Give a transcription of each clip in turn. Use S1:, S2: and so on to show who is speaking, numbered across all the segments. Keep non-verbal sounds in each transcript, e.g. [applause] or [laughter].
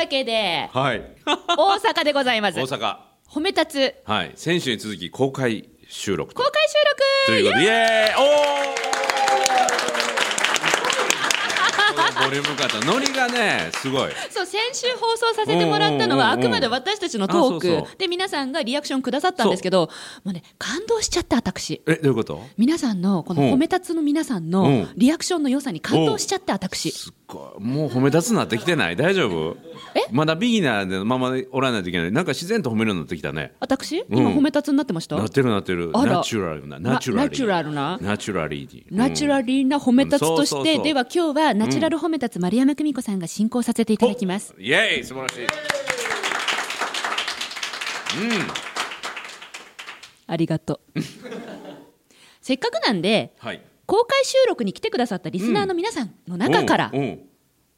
S1: わけで、
S2: はい。
S1: 大阪でございます。
S2: 大阪。
S1: 褒め立つ。
S2: はい。先週に続き公開収録と。
S1: 公開収録。
S2: ということで、イエーイ。おー。ボリューム感とノリがね、すごい。
S1: そう先週放送させてもらったのはあくまで私たちのトーク。で皆さんがリアクションくださったんですけどもうね感動しちゃった私。
S2: え、どういうこと？
S1: 皆さんのこの
S2: うん
S1: 褒め立つの皆さん
S2: う
S1: の
S2: ん。
S1: リアクションの良さに感動しちゃって私。
S2: すもう褒め立つなってきてない？大丈夫？
S1: え？
S2: まだビギナーでままでおらないといけない。なんか自然と褒めるようになってきたね。
S1: 私？
S2: うん
S1: 今褒め立つになってました？
S2: なってるなってる。ナチュラルな。ナチュラリー。
S1: ナチュラルな？
S2: ナチュラリー。
S1: ナチュラリーな褒め立つと
S2: うん
S1: してでは今日はナチュラル褒め立つ丸山久美子さんが進行させていただきます
S2: イエーイ素晴らしい。
S1: ありがとう [laughs] せっかくなんで
S2: はい。
S1: 公開収録に来てくださったリスナーの皆さんの中から、
S2: うんうん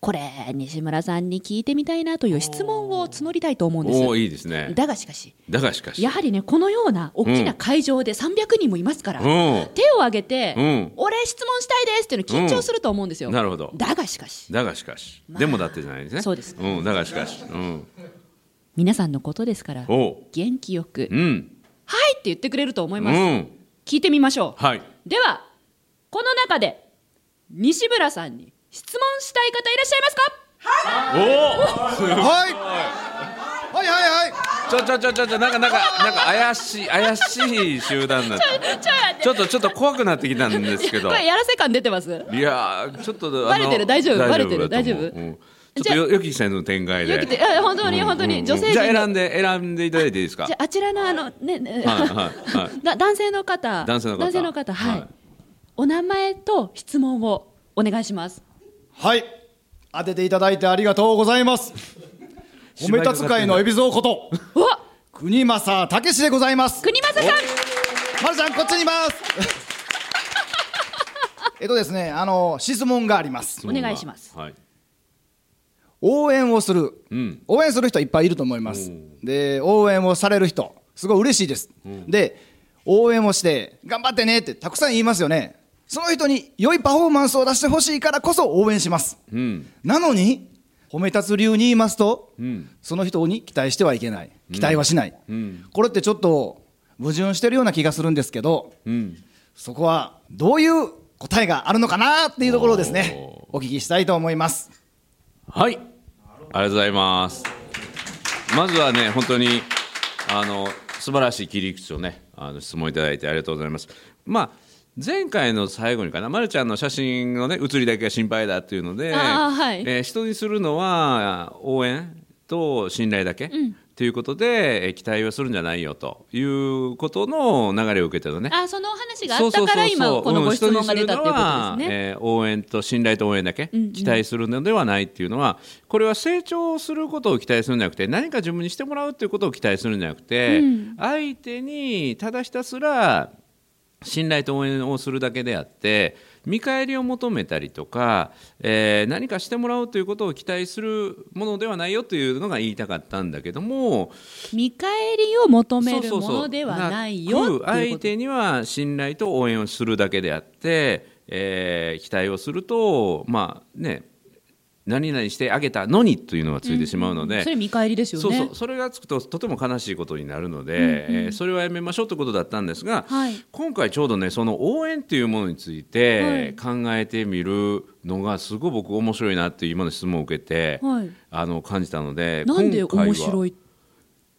S1: これ西村さんに聞いてみたいなという質問を募りたいと思うんで
S2: おお
S1: す
S2: いいですね。
S1: だがしかし
S2: だがしかし。
S1: やはりねこのような大きな会場で300人もいますから、
S2: うん。
S1: 手を挙げて、
S2: うん
S1: 俺質問したいですっていうの緊張すると思うんですよ、
S2: なるほど。
S1: だがしかし
S2: だがしかし。
S1: まあ
S2: でもだってじゃないですね。
S1: そうです
S2: うん。だがしかし。うん。
S1: 皆さんのことですから。元気よく「
S2: うん。
S1: はい」って言ってくれると思いうます、
S2: ん。
S1: 聞いてみましょう
S2: はい。
S1: ではこの中で西村さんに質問したい方いらっしゃいますか？
S2: おお。
S3: はい。はいはいはい。
S2: ちょちょちょちょちょなんかなんかなんか怪しい怪しい集団だ。
S1: ちょちょ待って
S2: ちょっとちょっと怖くなってきたんですけど。
S1: これやらせ感出てます？
S2: いやーちょっと
S1: バレてる？大丈夫？バレてる？大丈夫？
S2: うんちょっとよよきさんの展開で。
S1: よくてあ本当に本当
S2: うんうんうん
S1: に女性陣
S2: じゃ選んで選んでいただいていいですか？
S1: じゃ。ああちらのあのねね
S2: はいはいはい。
S1: だ男性の方
S2: 男性の方
S1: はい、
S2: はい [laughs]
S1: お名前と質問をお願いします
S3: はい。当てていただいてありがとうございます。[laughs] 褒め立つ会の海老蔵こと国政武史でございます。
S1: 国政さん
S3: まるちゃんこっちにいます。[laughs] えっとですね、あの質問があります。
S1: お願いします
S2: はい。
S3: 応援をする、
S2: うん。
S3: 応援する人いっぱいいると思います。で、応援をされる人、すごい嬉しいです。で、応援をして、頑張ってねってたくさん言いますよね。その人に良いパフォーマンスを出してほしいからこそ応援します。
S2: うん。
S3: なのに、褒め立つ流に言いますと、
S2: うん。
S3: その人に期待してはいけない。期待はしない。
S2: うん。
S3: これってちょっと矛盾してるような気がするんですけど、
S2: うん。
S3: そこはどういう答えがあるのかなっていうところをですね、お聞きしたいと思います。
S2: はい。ありがとうございます。まずはね、本当に、あの、素晴らしい切り口をね、あの質問いただいてありがとうございます。まあ、前回の最後にかな、ま、るちゃんの写真のね、写りだけが心配だっていうので、
S1: はい。
S2: えー人にするのは応援と信頼だけ。ということで、えー期待をするんじゃないよということの流れを受けてのね。
S1: あそのお話があったから今このご質問が出たっていうことですね、
S2: えー応援と信頼と応援だけ期待するのではないっていうのは、これは成長することを期待するんじゃなくて何か自分にしてもらうっていうことを期待するんじゃなくて、相手にただひたすら信頼と応援をするだけであって見返りを求めたりとか、えー何かしてもらうということを期待するものではないよというのが言いたかったんだけども
S1: 見返りを求めるものではないよ
S2: 相手には信頼と応援をするだけであって、えー期待をするとまあね何々してあげたのにというのがついてしまうので、
S1: それ見返りですよね。
S2: そうそうそれがつくととても悲しいことになるので、えーそれはやめましょうということだったんですが、
S1: はい。
S2: 今回ちょうどねその応援っていうものについて考えてみるのがすごい僕面白いなっていう今の質問を受けて、
S1: はい。
S2: あの感じたので
S1: なんで面白い？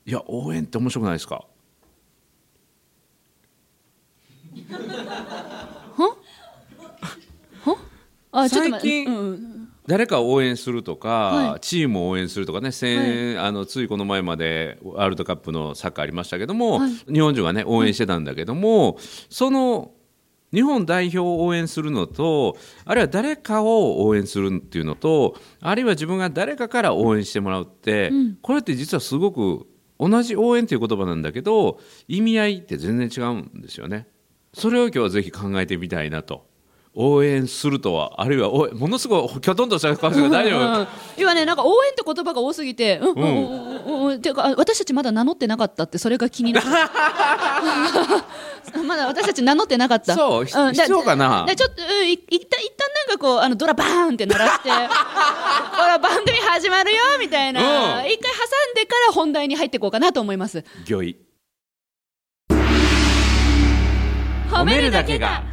S2: いや応援って面白くないですか？
S1: あちょっと待
S2: 最近
S1: うんうん
S2: 誰かを応援するとか、
S1: はい。
S2: チームを応援するとかね、先あのついこの前までワールドカップのサッカーありましたけども、
S1: はい。
S2: 日本中がね応援してたんだけども、その日本代表を応援するのとあるいは誰かを応援するっていうのとあるいは自分が誰かから応援してもらうって、これって実はすごく同じ応援という言葉なんだけど意味合いって全然違うんですよね。それを今日はぜひ考えてみたいなと応援するとはあるいはおものすごいきょとんとした顔して大丈夫、
S1: うん今ねなんか応援って言葉が多すぎて、うんうん。うんうんうん、ていうかあ私たちまだ名乗ってなかったってそれが気になる。[laughs] まだ私たち名乗ってなかった。
S2: そうひ
S1: ん。
S2: 必要かな。
S1: でちょっと、うん、い一旦一旦なんかこうあのドラバーンって鳴らして [laughs] これ番組始まるよみたいな、
S2: うん。
S1: 一回挟んでから本題に入っていこうかなと思います。
S2: 御意
S1: 褒めるだけが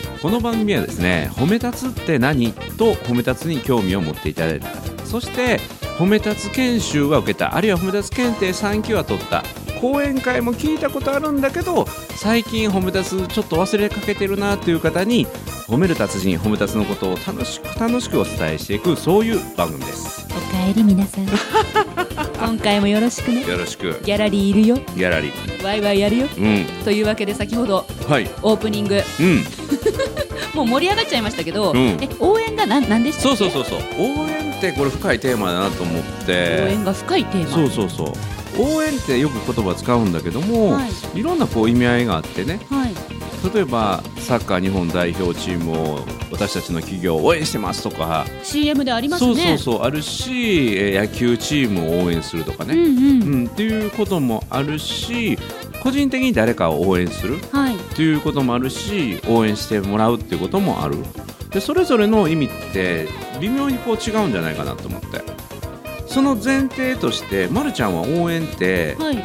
S2: この番組はですね褒め立つって何？と褒め立つに興味を持っていただいた方。そして褒め立つ研修は受けたあるいは褒め立つ検定3級は取った講演会も聞いたことあるんだけど最近褒め立つちょっと忘れかけてるなという方に褒める達人褒め立つのことを楽しく楽しくお伝えしていくそういう番組です。
S1: おかえり皆さん。[laughs] 今回もよろしくね。
S2: よろしく。
S1: ギャラリーいるよ。
S2: ギャラリー。
S1: ワイワイやるよ。
S2: うん。
S1: というわけで先ほど
S2: はい。
S1: オープニング。
S2: うん
S1: もう盛り上がっちゃいましたけど、
S2: うん。
S1: え応援が何何でした
S2: そうそうそうそう。応援ってこれ深いテーマだなと思っ
S1: 応
S2: て
S1: 援が深いテーマ。
S2: そうそうそう。応援ってよく言葉使うんだけども、
S1: はい。
S2: い、ろんなこう意味合いがあってね。
S1: はい。
S2: 例えばサッカー日本代表チームを私たちの企業を応援してますとか、
S1: CM であります
S2: そう
S1: ね
S2: そうそう。あるしえー野球チームを応援するとかね、
S1: うんうん、
S2: うん。っていうこともあるし個人的に誰かを応援する
S1: はい。
S2: っていうこともあるし応援してもらうっていうこともある。でそれぞれの意味って微妙にこう違うんじゃないかなと思って。その前提として、ま、るちゃんは応援って
S1: はい。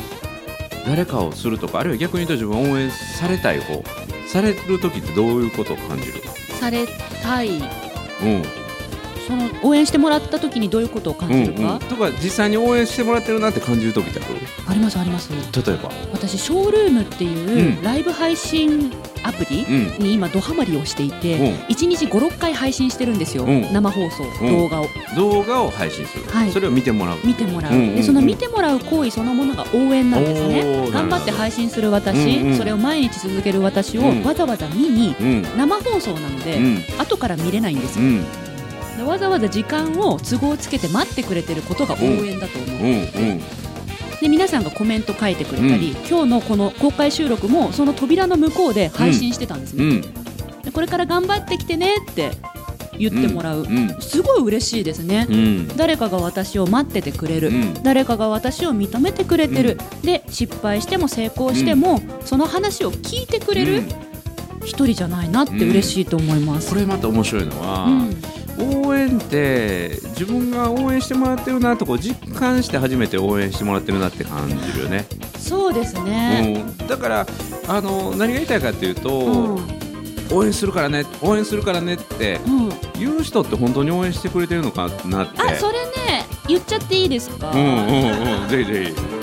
S2: 誰かをするとかあるいは逆に言うと自分は応援されたい方。される時ってどういうことを感じる？
S1: されたい。
S2: うん
S1: その応援してもらった時にどういうことを感
S2: うん
S1: じるか、
S2: うん、とか実際に応援してもらってるなって感じる時ってある？
S1: ありますあります。
S2: 例えば？
S1: 私ショールームっていう
S2: うん。
S1: ライブ配信アプリ
S2: うん。
S1: に今ドハマりをしていて、
S2: うん。
S1: 1日56回配信してるんですよ、
S2: うん。
S1: 生放送、
S2: うん。
S1: 動画を。
S2: 動画を配信する、
S1: はい。
S2: それを見てもらう。
S1: 見てもらう,、
S2: うんうんうん。
S1: でその見てもらう行為そのものが応援なんですね。頑張って配信する私、
S2: うんうん。
S1: それを毎日続ける私を
S2: うん。
S1: わざわざ見に
S2: うん。
S1: 生放送なので、
S2: うん。
S1: 後から見れないんですよ、わざわざ時間を都合つけて待ってくれてることが応援だと思う、
S2: うんうん
S1: で皆さんがコメント書いてくれたり、今日のこの公開収録もその扉の向こうで配信してたんですね、
S2: うん。
S1: でこれから頑張ってきてねって言ってもらう、
S2: うん
S1: すごい嬉しいですね、
S2: うん。
S1: 誰かが私を待っててくれる、
S2: うん。
S1: 誰かが私を認めてくれてる、で失敗しても成功しても、その話を聞いてくれる
S2: うん。
S1: 一人じゃないなって嬉しいと思います。
S2: これまた面白いのは、
S1: うん
S2: 応援って自分が応援してもらってるなとこう実感して初めて応援してもらってるなって感じるよね、
S1: そうですね、
S2: うん、だからあの何が言いたいかっていうと、
S1: うん。
S2: 応援するからね応援するからねって
S1: うん。
S2: 言う人って本当に応援してくれてるのかなって。
S1: あそれね言っちゃっていいですか、
S2: うんうんうん。ぜひぜひ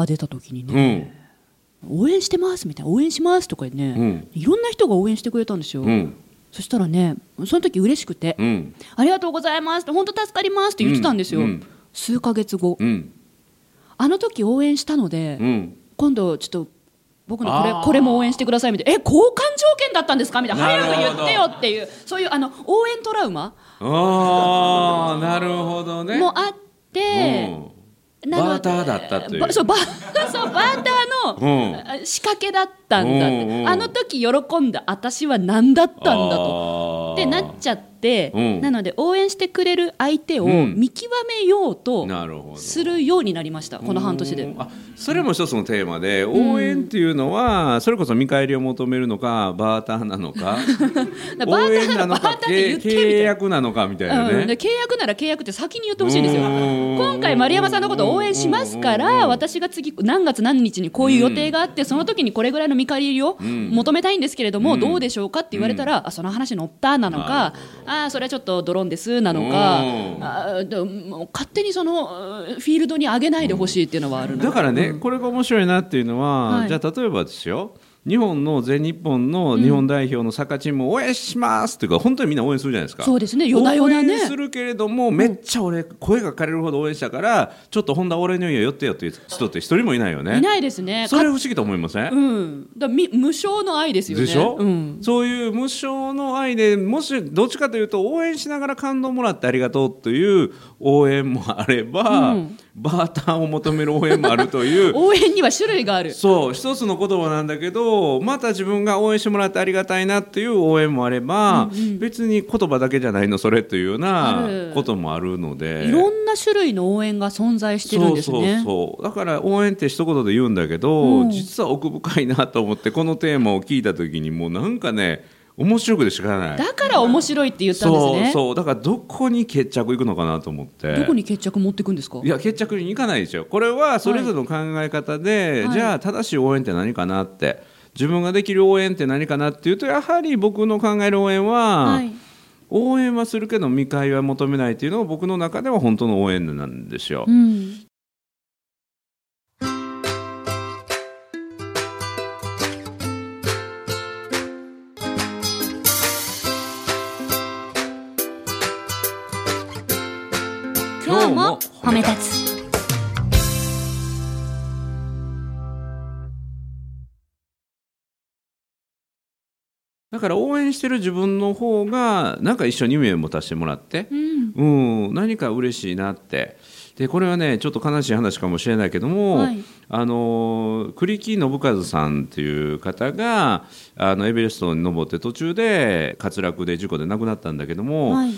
S1: が出た時に
S2: う
S1: ね、
S2: ん
S1: 応援してますみたいな応援しますとかね、
S2: うん。
S1: いろんな人が応援してくれたんですよ、
S2: うん。
S1: そしたらねその時嬉しくて、
S2: うん
S1: ありがとうございますって本当助かりますって言ってたんですよ、数ヶ月後、
S2: うん。
S1: あの時応援したので、
S2: うん
S1: 今度ちょっと僕のこれこれも応援してくださいみたいなえ交換条件だったんですか？みたいな。早く言ってよっていうそういうあの応援トラウマ。
S2: ああなるほどね。
S1: もあって、
S2: バーターだったという。
S1: ばそうバ [laughs] そうバーターの、仕掛けだったんだって、
S2: うんうん
S1: あの時喜んだ私は何だったんだと。
S2: と
S1: ってなっちゃって、
S2: うん。
S1: なので応援してくれる相手を
S2: うん。
S1: 見極めようとするようになりました、この半年で。
S2: あそれも一つのテーマで応援っていうのはそれこそ見返りを求めるのかバーターなのか [laughs] 応
S1: ーター
S2: 援なのか
S1: バーターって言ってみ
S2: 契
S1: て
S2: 約なのかみたいな
S1: うん、契約なら契約って先に言ってほしいんですよ。
S2: うん。
S1: 今回丸山さんのことを応援しますか
S2: うん
S1: ら私が次何月何日にこういう予定があってその時にこれぐらいの見返りを
S2: ん。
S1: 求めたいんですけれども
S2: うん。
S1: どうでしょうかって言われたらあその話乗ったななのかああそれはちょっとドローンですなのかあでも勝手にそのフィールドに上げないでほしいっていうのはある
S2: だからね、これが面白いなっていうのは、はい、じゃあ例えばですよ日本の全日本の日本代表のサッカーチームを応援しますっていうか、本当にみんな応援するじゃないですか。
S1: そうですね、夜な夜なね。
S2: 応援するけれども、めっちゃ俺、声が枯れるほど応援したから、ちょっと本田俺の家寄ってよっていう人って一人もいないよね。
S1: いないですね。
S2: それ不思議と思いません？
S1: うん。だみ無償の愛ですよね。
S2: でしょ、うん、そういう無償の愛で、もしどっちかというと、応援しながら感動もらってありがとうという応援もあれば、うんバーターを求める応援もあるという。[laughs]
S1: 応援には種類がある。
S2: そう一つの言葉なんだけどまた自分が応援してもらってありがたいなっていう応援もあれば、うんうん、別に言葉だけじゃないのそれというようなこともあるので。
S1: いろんな種類の応援が存在してるんですね。
S2: そう。だから応援って一言で言うんだけど、うん、実は奥深いなと思ってこのテーマを聞いた時にもうなんかね面白くてしかない。
S1: だから面白いって言ったんです
S2: ね。そうだからどこに決着いくのかなと思って。
S1: どこに決着持っていくんですか？
S2: いや決着にいかないですよ。これはそれぞれの考え方で、はい、じゃあ正しい応援って何かなって。自分ができる応援って何かなっていうとやはり僕の考える応援は、はい、応援はするけど見返りは求めないっていうのが僕の中では本当の応援なんですよ、うん、
S1: 日も褒め立つ。
S2: だから応援してる自分の方がなんか一緒に夢を持たせてもらって、うん、うん、何か嬉しいなって。でこれはねちょっと悲しい話かもしれないけども、はい、あの栗木信和さんっていう方があのエベレストに登って途中で滑落で事故で亡くなったんだけども。はい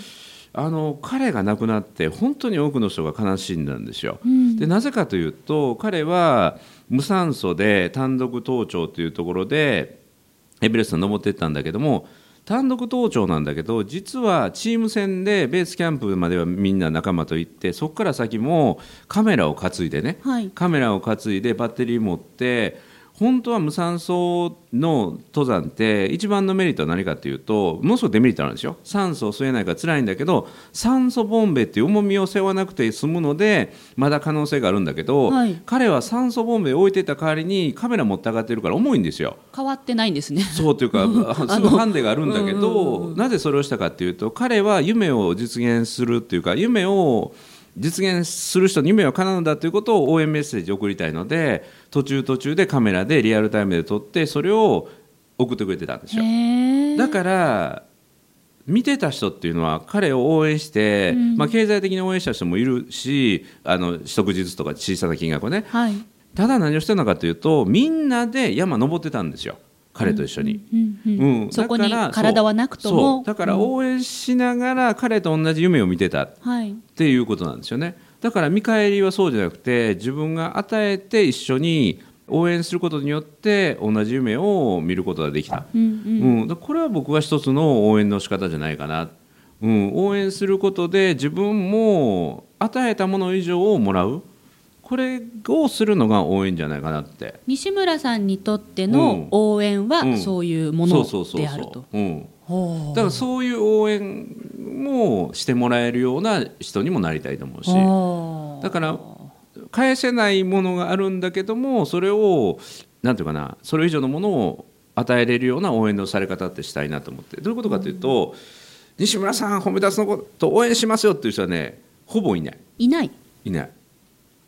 S2: あの彼が亡くなって本当に多くの人が悲しんだんですよ。うん、でなぜかというと彼は無酸素で単独登頂というところでエベレストに登っていったんだけども単独登頂なんだけど実はチーム戦でベースキャンプまではみんな仲間と行ってそこから先もカメラを担いでね、はい、カメラを担いでバッテリー持って本当は無酸素の登山って一番のメリットは何かというとものすごくデメリットなんですよ。酸素を吸えないから辛いんだけど酸素ボンベっていう重みを背負わなくて済むのでまだ可能性があるんだけど、はい、彼は酸素ボンベを置いてた代わりにカメラ持って上がってるから重いんですよ。
S1: 変わってないんですね。
S2: そうというか [laughs] そのハンデがあるんだけどなぜそれをしたかっていうと彼は夢を実現するっていうか夢を実現する人に夢は叶うんだということを応援メッセージ送りたいので途中途中でカメラでリアルタイムで撮ってそれを送ってくれてたんですよ。だから見てた人っていうのは彼を応援して、うん、まあ、経済的に応援した人もいるしあの即日とか小さな金額をね、はい、ただ何をしてるのかというとみんなで山登ってたんですよ。彼と一緒に、
S1: うんそこに体はなくとも。
S2: だから応援しながら彼と同じ夢を見てた。っていうことなんですよね。だから見返りはそうじゃなくて自分が与えて一緒に応援することによって同じ夢を見ることができた、うんうん、これは僕は一つの応援の仕方じゃないかな、うん、応援することで自分も与えたもの以上をもらうこれをするのが応援じゃないかなって。
S1: 西村さんにとっての応援はそういうものであると。
S2: だからそういう応援もしてもらえるような人にもなりたいと思うし。だから返せないものがあるんだけどもそれをなんていうかなそれ以上のものを与えれるような応援のされ方ってしたいなと思って。どういうことかというと、西村さん褒め出すのこと応援しますよっていう人はねほぼいない。
S1: いない。
S2: いない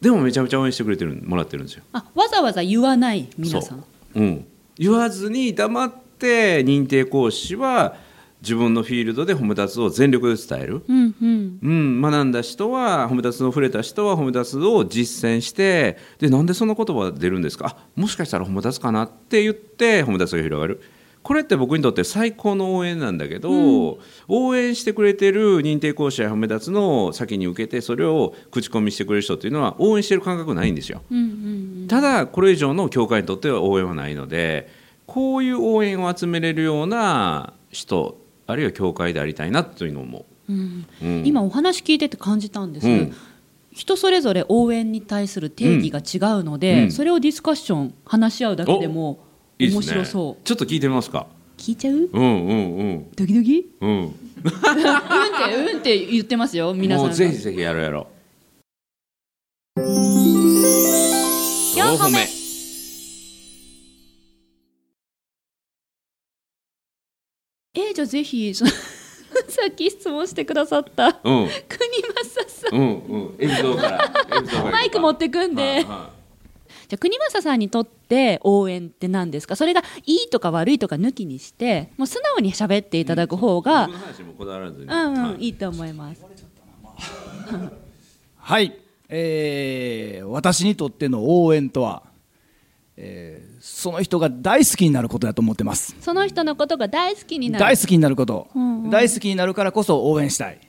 S2: でもめちゃめちゃ応援してくれてるもらってるんですよ。
S1: あわざわざ言わない皆さん。
S2: う、ん、言わずに黙って認定講師は自分のフィールドで褒め立つを全力で伝える、うんうん。うん、学んだ人は褒め立つの触れた人は褒め立つを実践してでなんでその言葉が出るんですか？あもしかしたら褒め立つかなって言って褒め立つが広がるこれって僕にとって最高の応援なんだけど、うん、応援してくれてる認定講師や褒め立つの先に受けてそれを口コミしてくれる人っていうのは応援してる感覚ないんですよ、うんうんうん、ただこれ以上の教会にとっては応援はないのでこういう応援を集めれるような人あるいは教会でありたいなというのも、
S1: うん。うん、今お話聞いてて感じたんです、人それぞれ応援に対する定義が違うので、それをディスカッション話し合うだけでも面白そう、
S2: ちょっと聞いてみますか。
S1: 聞聞いちゃう？
S2: うんうんうん。
S1: ドキドキ？
S2: うん。
S1: うんってうんって言ってますよ皆さん
S2: もうぜひぜひやろうやろう。
S1: 四歩目。えー、じゃあぜひその [laughs] さっき質問してくださった
S2: うん。
S1: 国正さん。
S2: うんうん。エピソードからから。
S1: マイク持ってくんで、
S2: はいは
S1: じゃあ国正さんにとって応援って何ですか？それがいいとか悪いとか抜きにしてもう素直に喋っていただく方
S2: い
S1: が、うんうん、
S2: はい
S1: いいと思います。[laughs]
S3: はい、えー私にとっての応援とは、えーその人が大好きになることだと思ってます。
S1: その人のことが大好きになる。
S3: 大好きになること、
S1: うんうん。
S3: 大好きになるからこそ応援したい、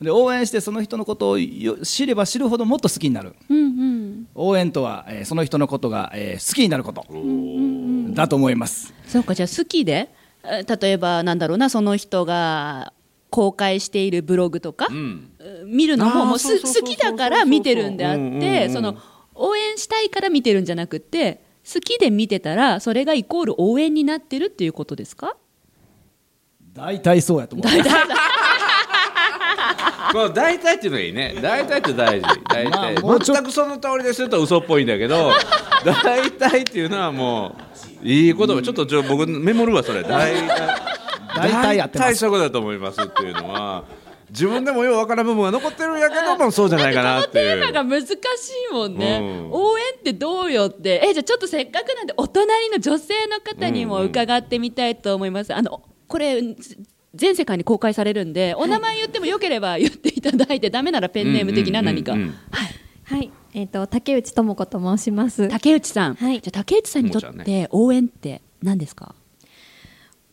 S3: で応援してその人のことをよ知れば知るほどもっと好きになる。
S1: うんうん。
S3: 応援とは、えーその人のことが、えー好きになること。だと思います。
S1: そうかじゃあ好きで？えー例えばなんだろうなその人が公開しているブログとか、
S2: うん。
S1: 見るの方もす
S2: あーそう
S1: 好きだから見てるんであっ
S2: うんうんうん
S1: てその応援したいから見てるんじゃなくて好きで見てたらそれがイコール応援になってるっていうことですか？
S3: 大体そうやと思います
S2: この大体っていうのがいいね。大体って大事。大
S3: まあ
S2: 体、
S3: もうちょ
S2: 全くその通りですると嘘っぽいんだけど [laughs] 大体っていうのはもういい言葉ちょっとちょ僕メモるわそれ。大体。
S3: 大体やってます。
S2: 大体そういうことだと思いますっていうのは自分でもようわからん部分が残ってるんやけど [laughs] もそうじゃないかなっていう。
S1: テーマが難しいもんね、
S2: うん。
S1: 応援ってどうよって。えじゃあちょっとせっかくなんでお隣の女性の方にも伺ってみたいと思います、あのこれ全世界に公開されるんでお名前言ってもよければ言っていただいてダメならペンネーム的な何か、
S2: うんうんうんうん。
S1: はい。
S4: はい、えっ、と竹内智子と申します。
S1: 竹内さん、
S4: はい。
S1: じゃあ竹内さんにとって応援って何ですか、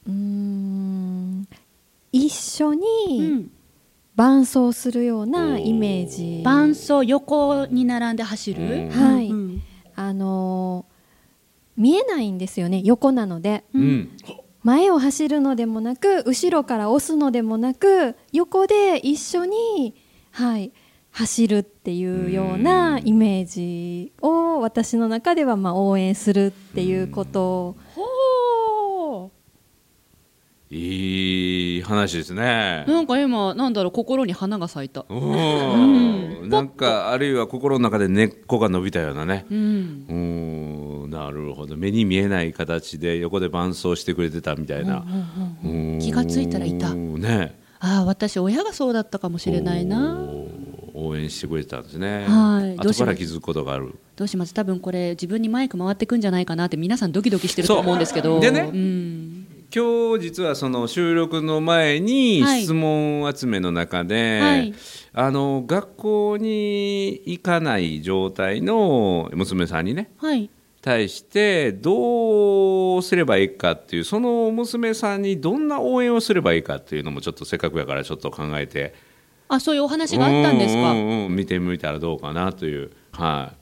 S4: うーん、一緒
S1: う
S4: に
S1: ん、
S4: 伴走するようなイメージ。
S1: 伴走横に並んで走る、
S2: うん
S4: はい。
S1: うん
S4: あのー見えないんですよね。横なので。
S2: うん
S4: 前を走るのでもなく後ろから押すのでもなく横で一緒に、はい、走るっていうようなイメージを私の中ではまあ応援するっていうこと。
S1: ほ
S2: いい話ですね。
S1: うなんか今なんだろう心に花が咲いた。
S2: うん。なんかあるいは心の中で根っこが伸びたようなね。
S1: うん。
S2: うんなるほど。目に見えない形で横で伴走してくれてたみたいな、うん
S1: 気がついたらいた。
S2: ね。
S1: ああ私親がそうだったかもしれないな。
S2: 応援してくれてたんですね。
S1: はい。どうします？
S2: 後から気づくことがある。
S1: どうします？多分これ自分にマイク回ってくんじゃないかなって皆さんドキドキしてると思うんですけど。
S2: でね。
S1: うん。
S2: 今日実はその収録の前に
S1: はい。
S2: 質問集めの中で、
S1: はい。
S2: あの学校に行かない状態の娘さんにね
S1: はい
S2: 対してどうすればいいかっていうその娘さんにどんな応援をすればいいかっていうのもちょっとせっかくやからちょっと考えて。
S1: あそういうお話があったんですか？
S2: うんうんうん。見てみたらどうかなという。は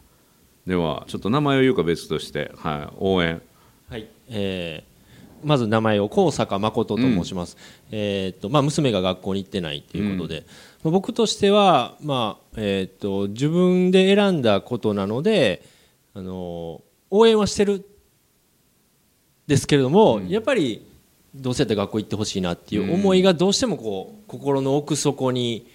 S2: い。ではちょっと名前を言うか別として、はい、応援。
S5: はい、えーまず名前を高坂誠と申します、えーっとまあ、娘が学校に行ってないということで、まあ僕としては、まあえーっと自分で選んだことなので、あの応援はしてるですけれども、やっぱりどうせやったら学校行ってほしいなっていう思いがどうしてもこう心の奥底に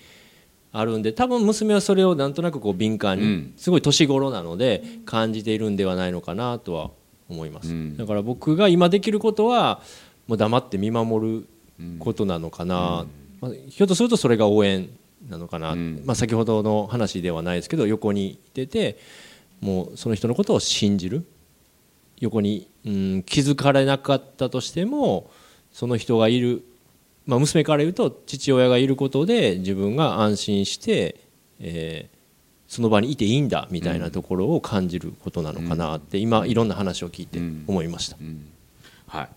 S5: あるんで多分娘はそれをなんとなくこう敏感に、
S2: うん。
S5: すごい年頃なので感じているんではないのかなとは思います、
S2: うん。
S5: だから僕が今できることはもう黙って見守ることなのかな、まあ、ひょっとするとそれが応援なのかな、
S2: うん。
S5: まあ、先ほどの話ではないですけど横にいててもうその人のことを信じる。横に、うん、気づかれなかったとしてもその人がいる、まあ、娘から言うと父親がいることで自分が安心して、えーその場にいていいんだみたいなところを感じることなのかなって、今いろんな話を聞いて思いました。
S2: はい、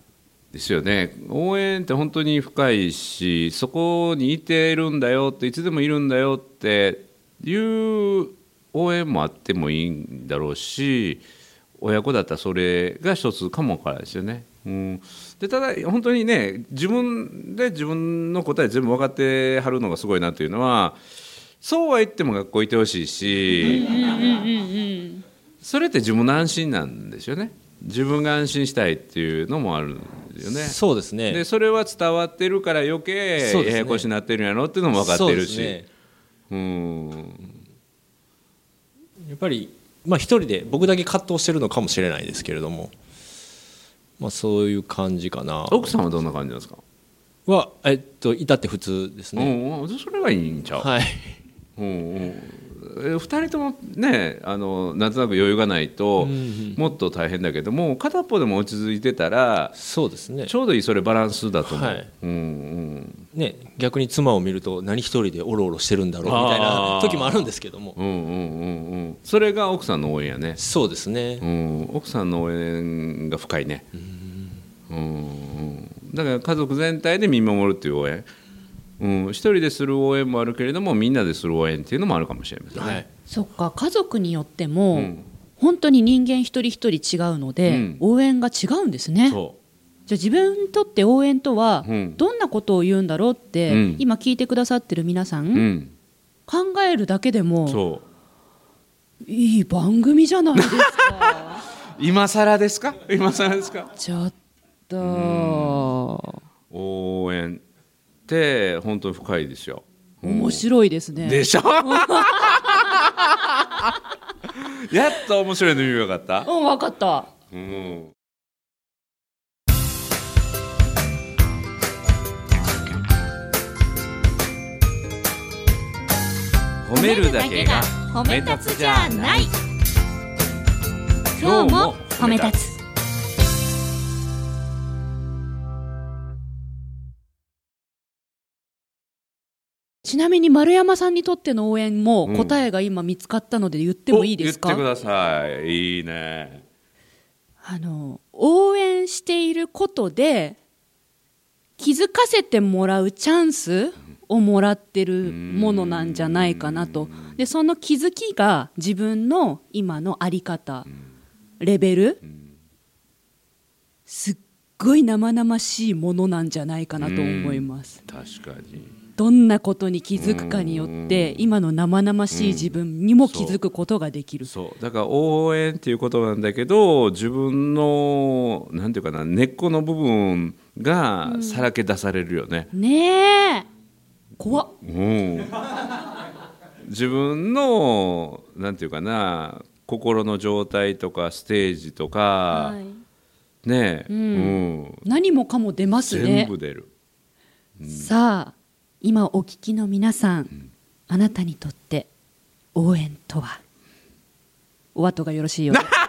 S2: ですよね。応援って本当に深いしそこにいてるんだよっていつでもいるんだよっていう応援もあってもいいんだろうし親子だったらそれが一つかもわからないですよね。うん、でただ本当にね自分で自分の答え全部分かってはるのがすごいなというのはそうは言っても学校いてほしいしそれって自分の安心なんですよね。自分が安心したいっていうのもあるじよね。
S5: そうですね。
S2: でそれは伝わってるから余計ややこしになってるんやろっていうのも分かってるし。
S5: そうですね。
S2: うん
S5: やっぱりまあ一人で僕だけ葛藤してるのかもしれないですけれどもまあそういう感じかな。
S2: 奥さんはどんな感じなんですか、
S5: はえっと至って普通ですね、
S2: うんうん、それがいいんちゃう、
S5: はい。
S2: うんうん。え二人ともねあのなんとなく余裕がないと、もっと大変だけども片っぽでも落ち着いてたら
S5: そうですね。
S2: ちょうどいいそれバランスだと思う、
S5: はい。
S2: うんうん。
S5: ね逆に妻を見ると何一人でおろおろしてるんだろうみたいな時もあるんですけども。
S2: うんうんうそれが奥さんの応援やね、
S5: そうですね。
S2: うん、奥さんの応援が深いね。うん。うん。だから家族全体で見守るっていう応援。うん、一人でする応援もあるけれどもみんなでする応援っていうのもあるかもしれませんね。
S5: はい。
S1: そっか。家族によっても、
S2: うん。
S1: 本当に人間一人一人違うので、
S2: うん。
S1: 応援が違うんですね。
S2: そ
S1: じゃあ自分にとって応援とは
S2: うん。
S1: どんなことを言うんだろうって、
S2: うん。
S1: 今聞いてくださってる皆さん、
S2: う、うん、
S1: 考えるだけでも
S2: そう
S1: いい番組じゃないですか。
S2: 今更ですか？今更ですか？
S1: ちょっと。
S2: 応援って本当に深いですよ。
S1: 面白いですね。
S2: でしょ？[laughs] やっと面白いの意味分かった？
S1: うん分かった。
S2: うん。褒めるだけが褒め立つじゃない。今日も褒め立つ。
S1: ちなみに丸山さんにとっての応援も答えが今見つかったので言ってもいいですか、
S2: お言ってください。いいね。
S1: あの応援していることで気づかせてもらうチャンスをもらってるものなんじゃないかなと。でその気づきが自分の今の在り方。レベル？すっごい生々しいものなんじゃないかなと思います。
S2: 確かに。
S1: どんなことに気づくかによって今の生々しい自分にも気づくことができる。
S2: そう。だから応援っていうことなんだけど自分のなんていうかな根っこの部分がさらけ出されるよね、
S1: ねえ怖っ。
S2: うん、自分のなんていうかな心の状態とかステージとか、
S1: はい。
S2: ねえ、
S1: うん。
S2: うん。
S1: 何もかも出ます
S2: 全
S1: ね
S2: 部出る。
S1: さあ今お聞きの皆さん、あなたにとって応援とは？お後がよろしいようで。ま [laughs]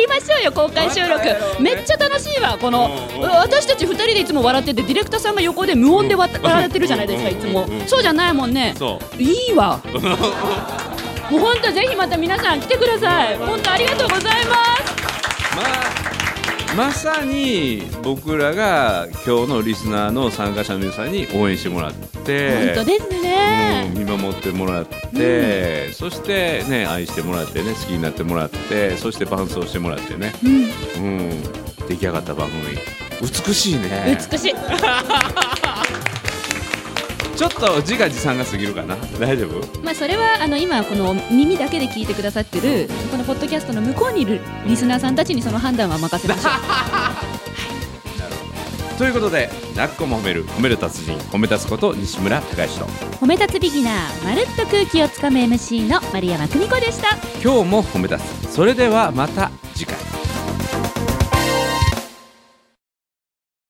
S1: りましょうよ公開収録。めっちゃ楽しいわこの。私たち2人でいつも笑っててディレクターさんが横で無音で笑笑ってるじゃないですかいつも。そうじゃないもんね。
S2: そう。
S1: いいわ。[laughs] もう本当ぜひまた皆さん来てください。本当ありがとうございます。
S2: まあまさに僕らが今日のリスナーの参加者の皆さんに応援してもらって
S1: 本当ですね、
S2: うん見守ってもらって、そしてね愛してもらってね好きになってもらってそして伴奏してもらってね、
S1: うん。
S2: うん、出来上がった番組。美しいね。
S1: 美しい
S2: ちょっと自画自賛が過ぎるかな。大丈夫？
S1: まあそれはあの今この耳だけで聞いてくださってるこのポッドキャストの向こうにいるリスナーさんたちにその判断は任せましょう。
S2: ということで「なっこも褒める褒める達人褒め立つこと西村孝之と。
S1: 褒め立つビギナーまるっと空気をつかむ MC の丸山久美子でした。
S2: 今日も褒め立つ。それではまた次回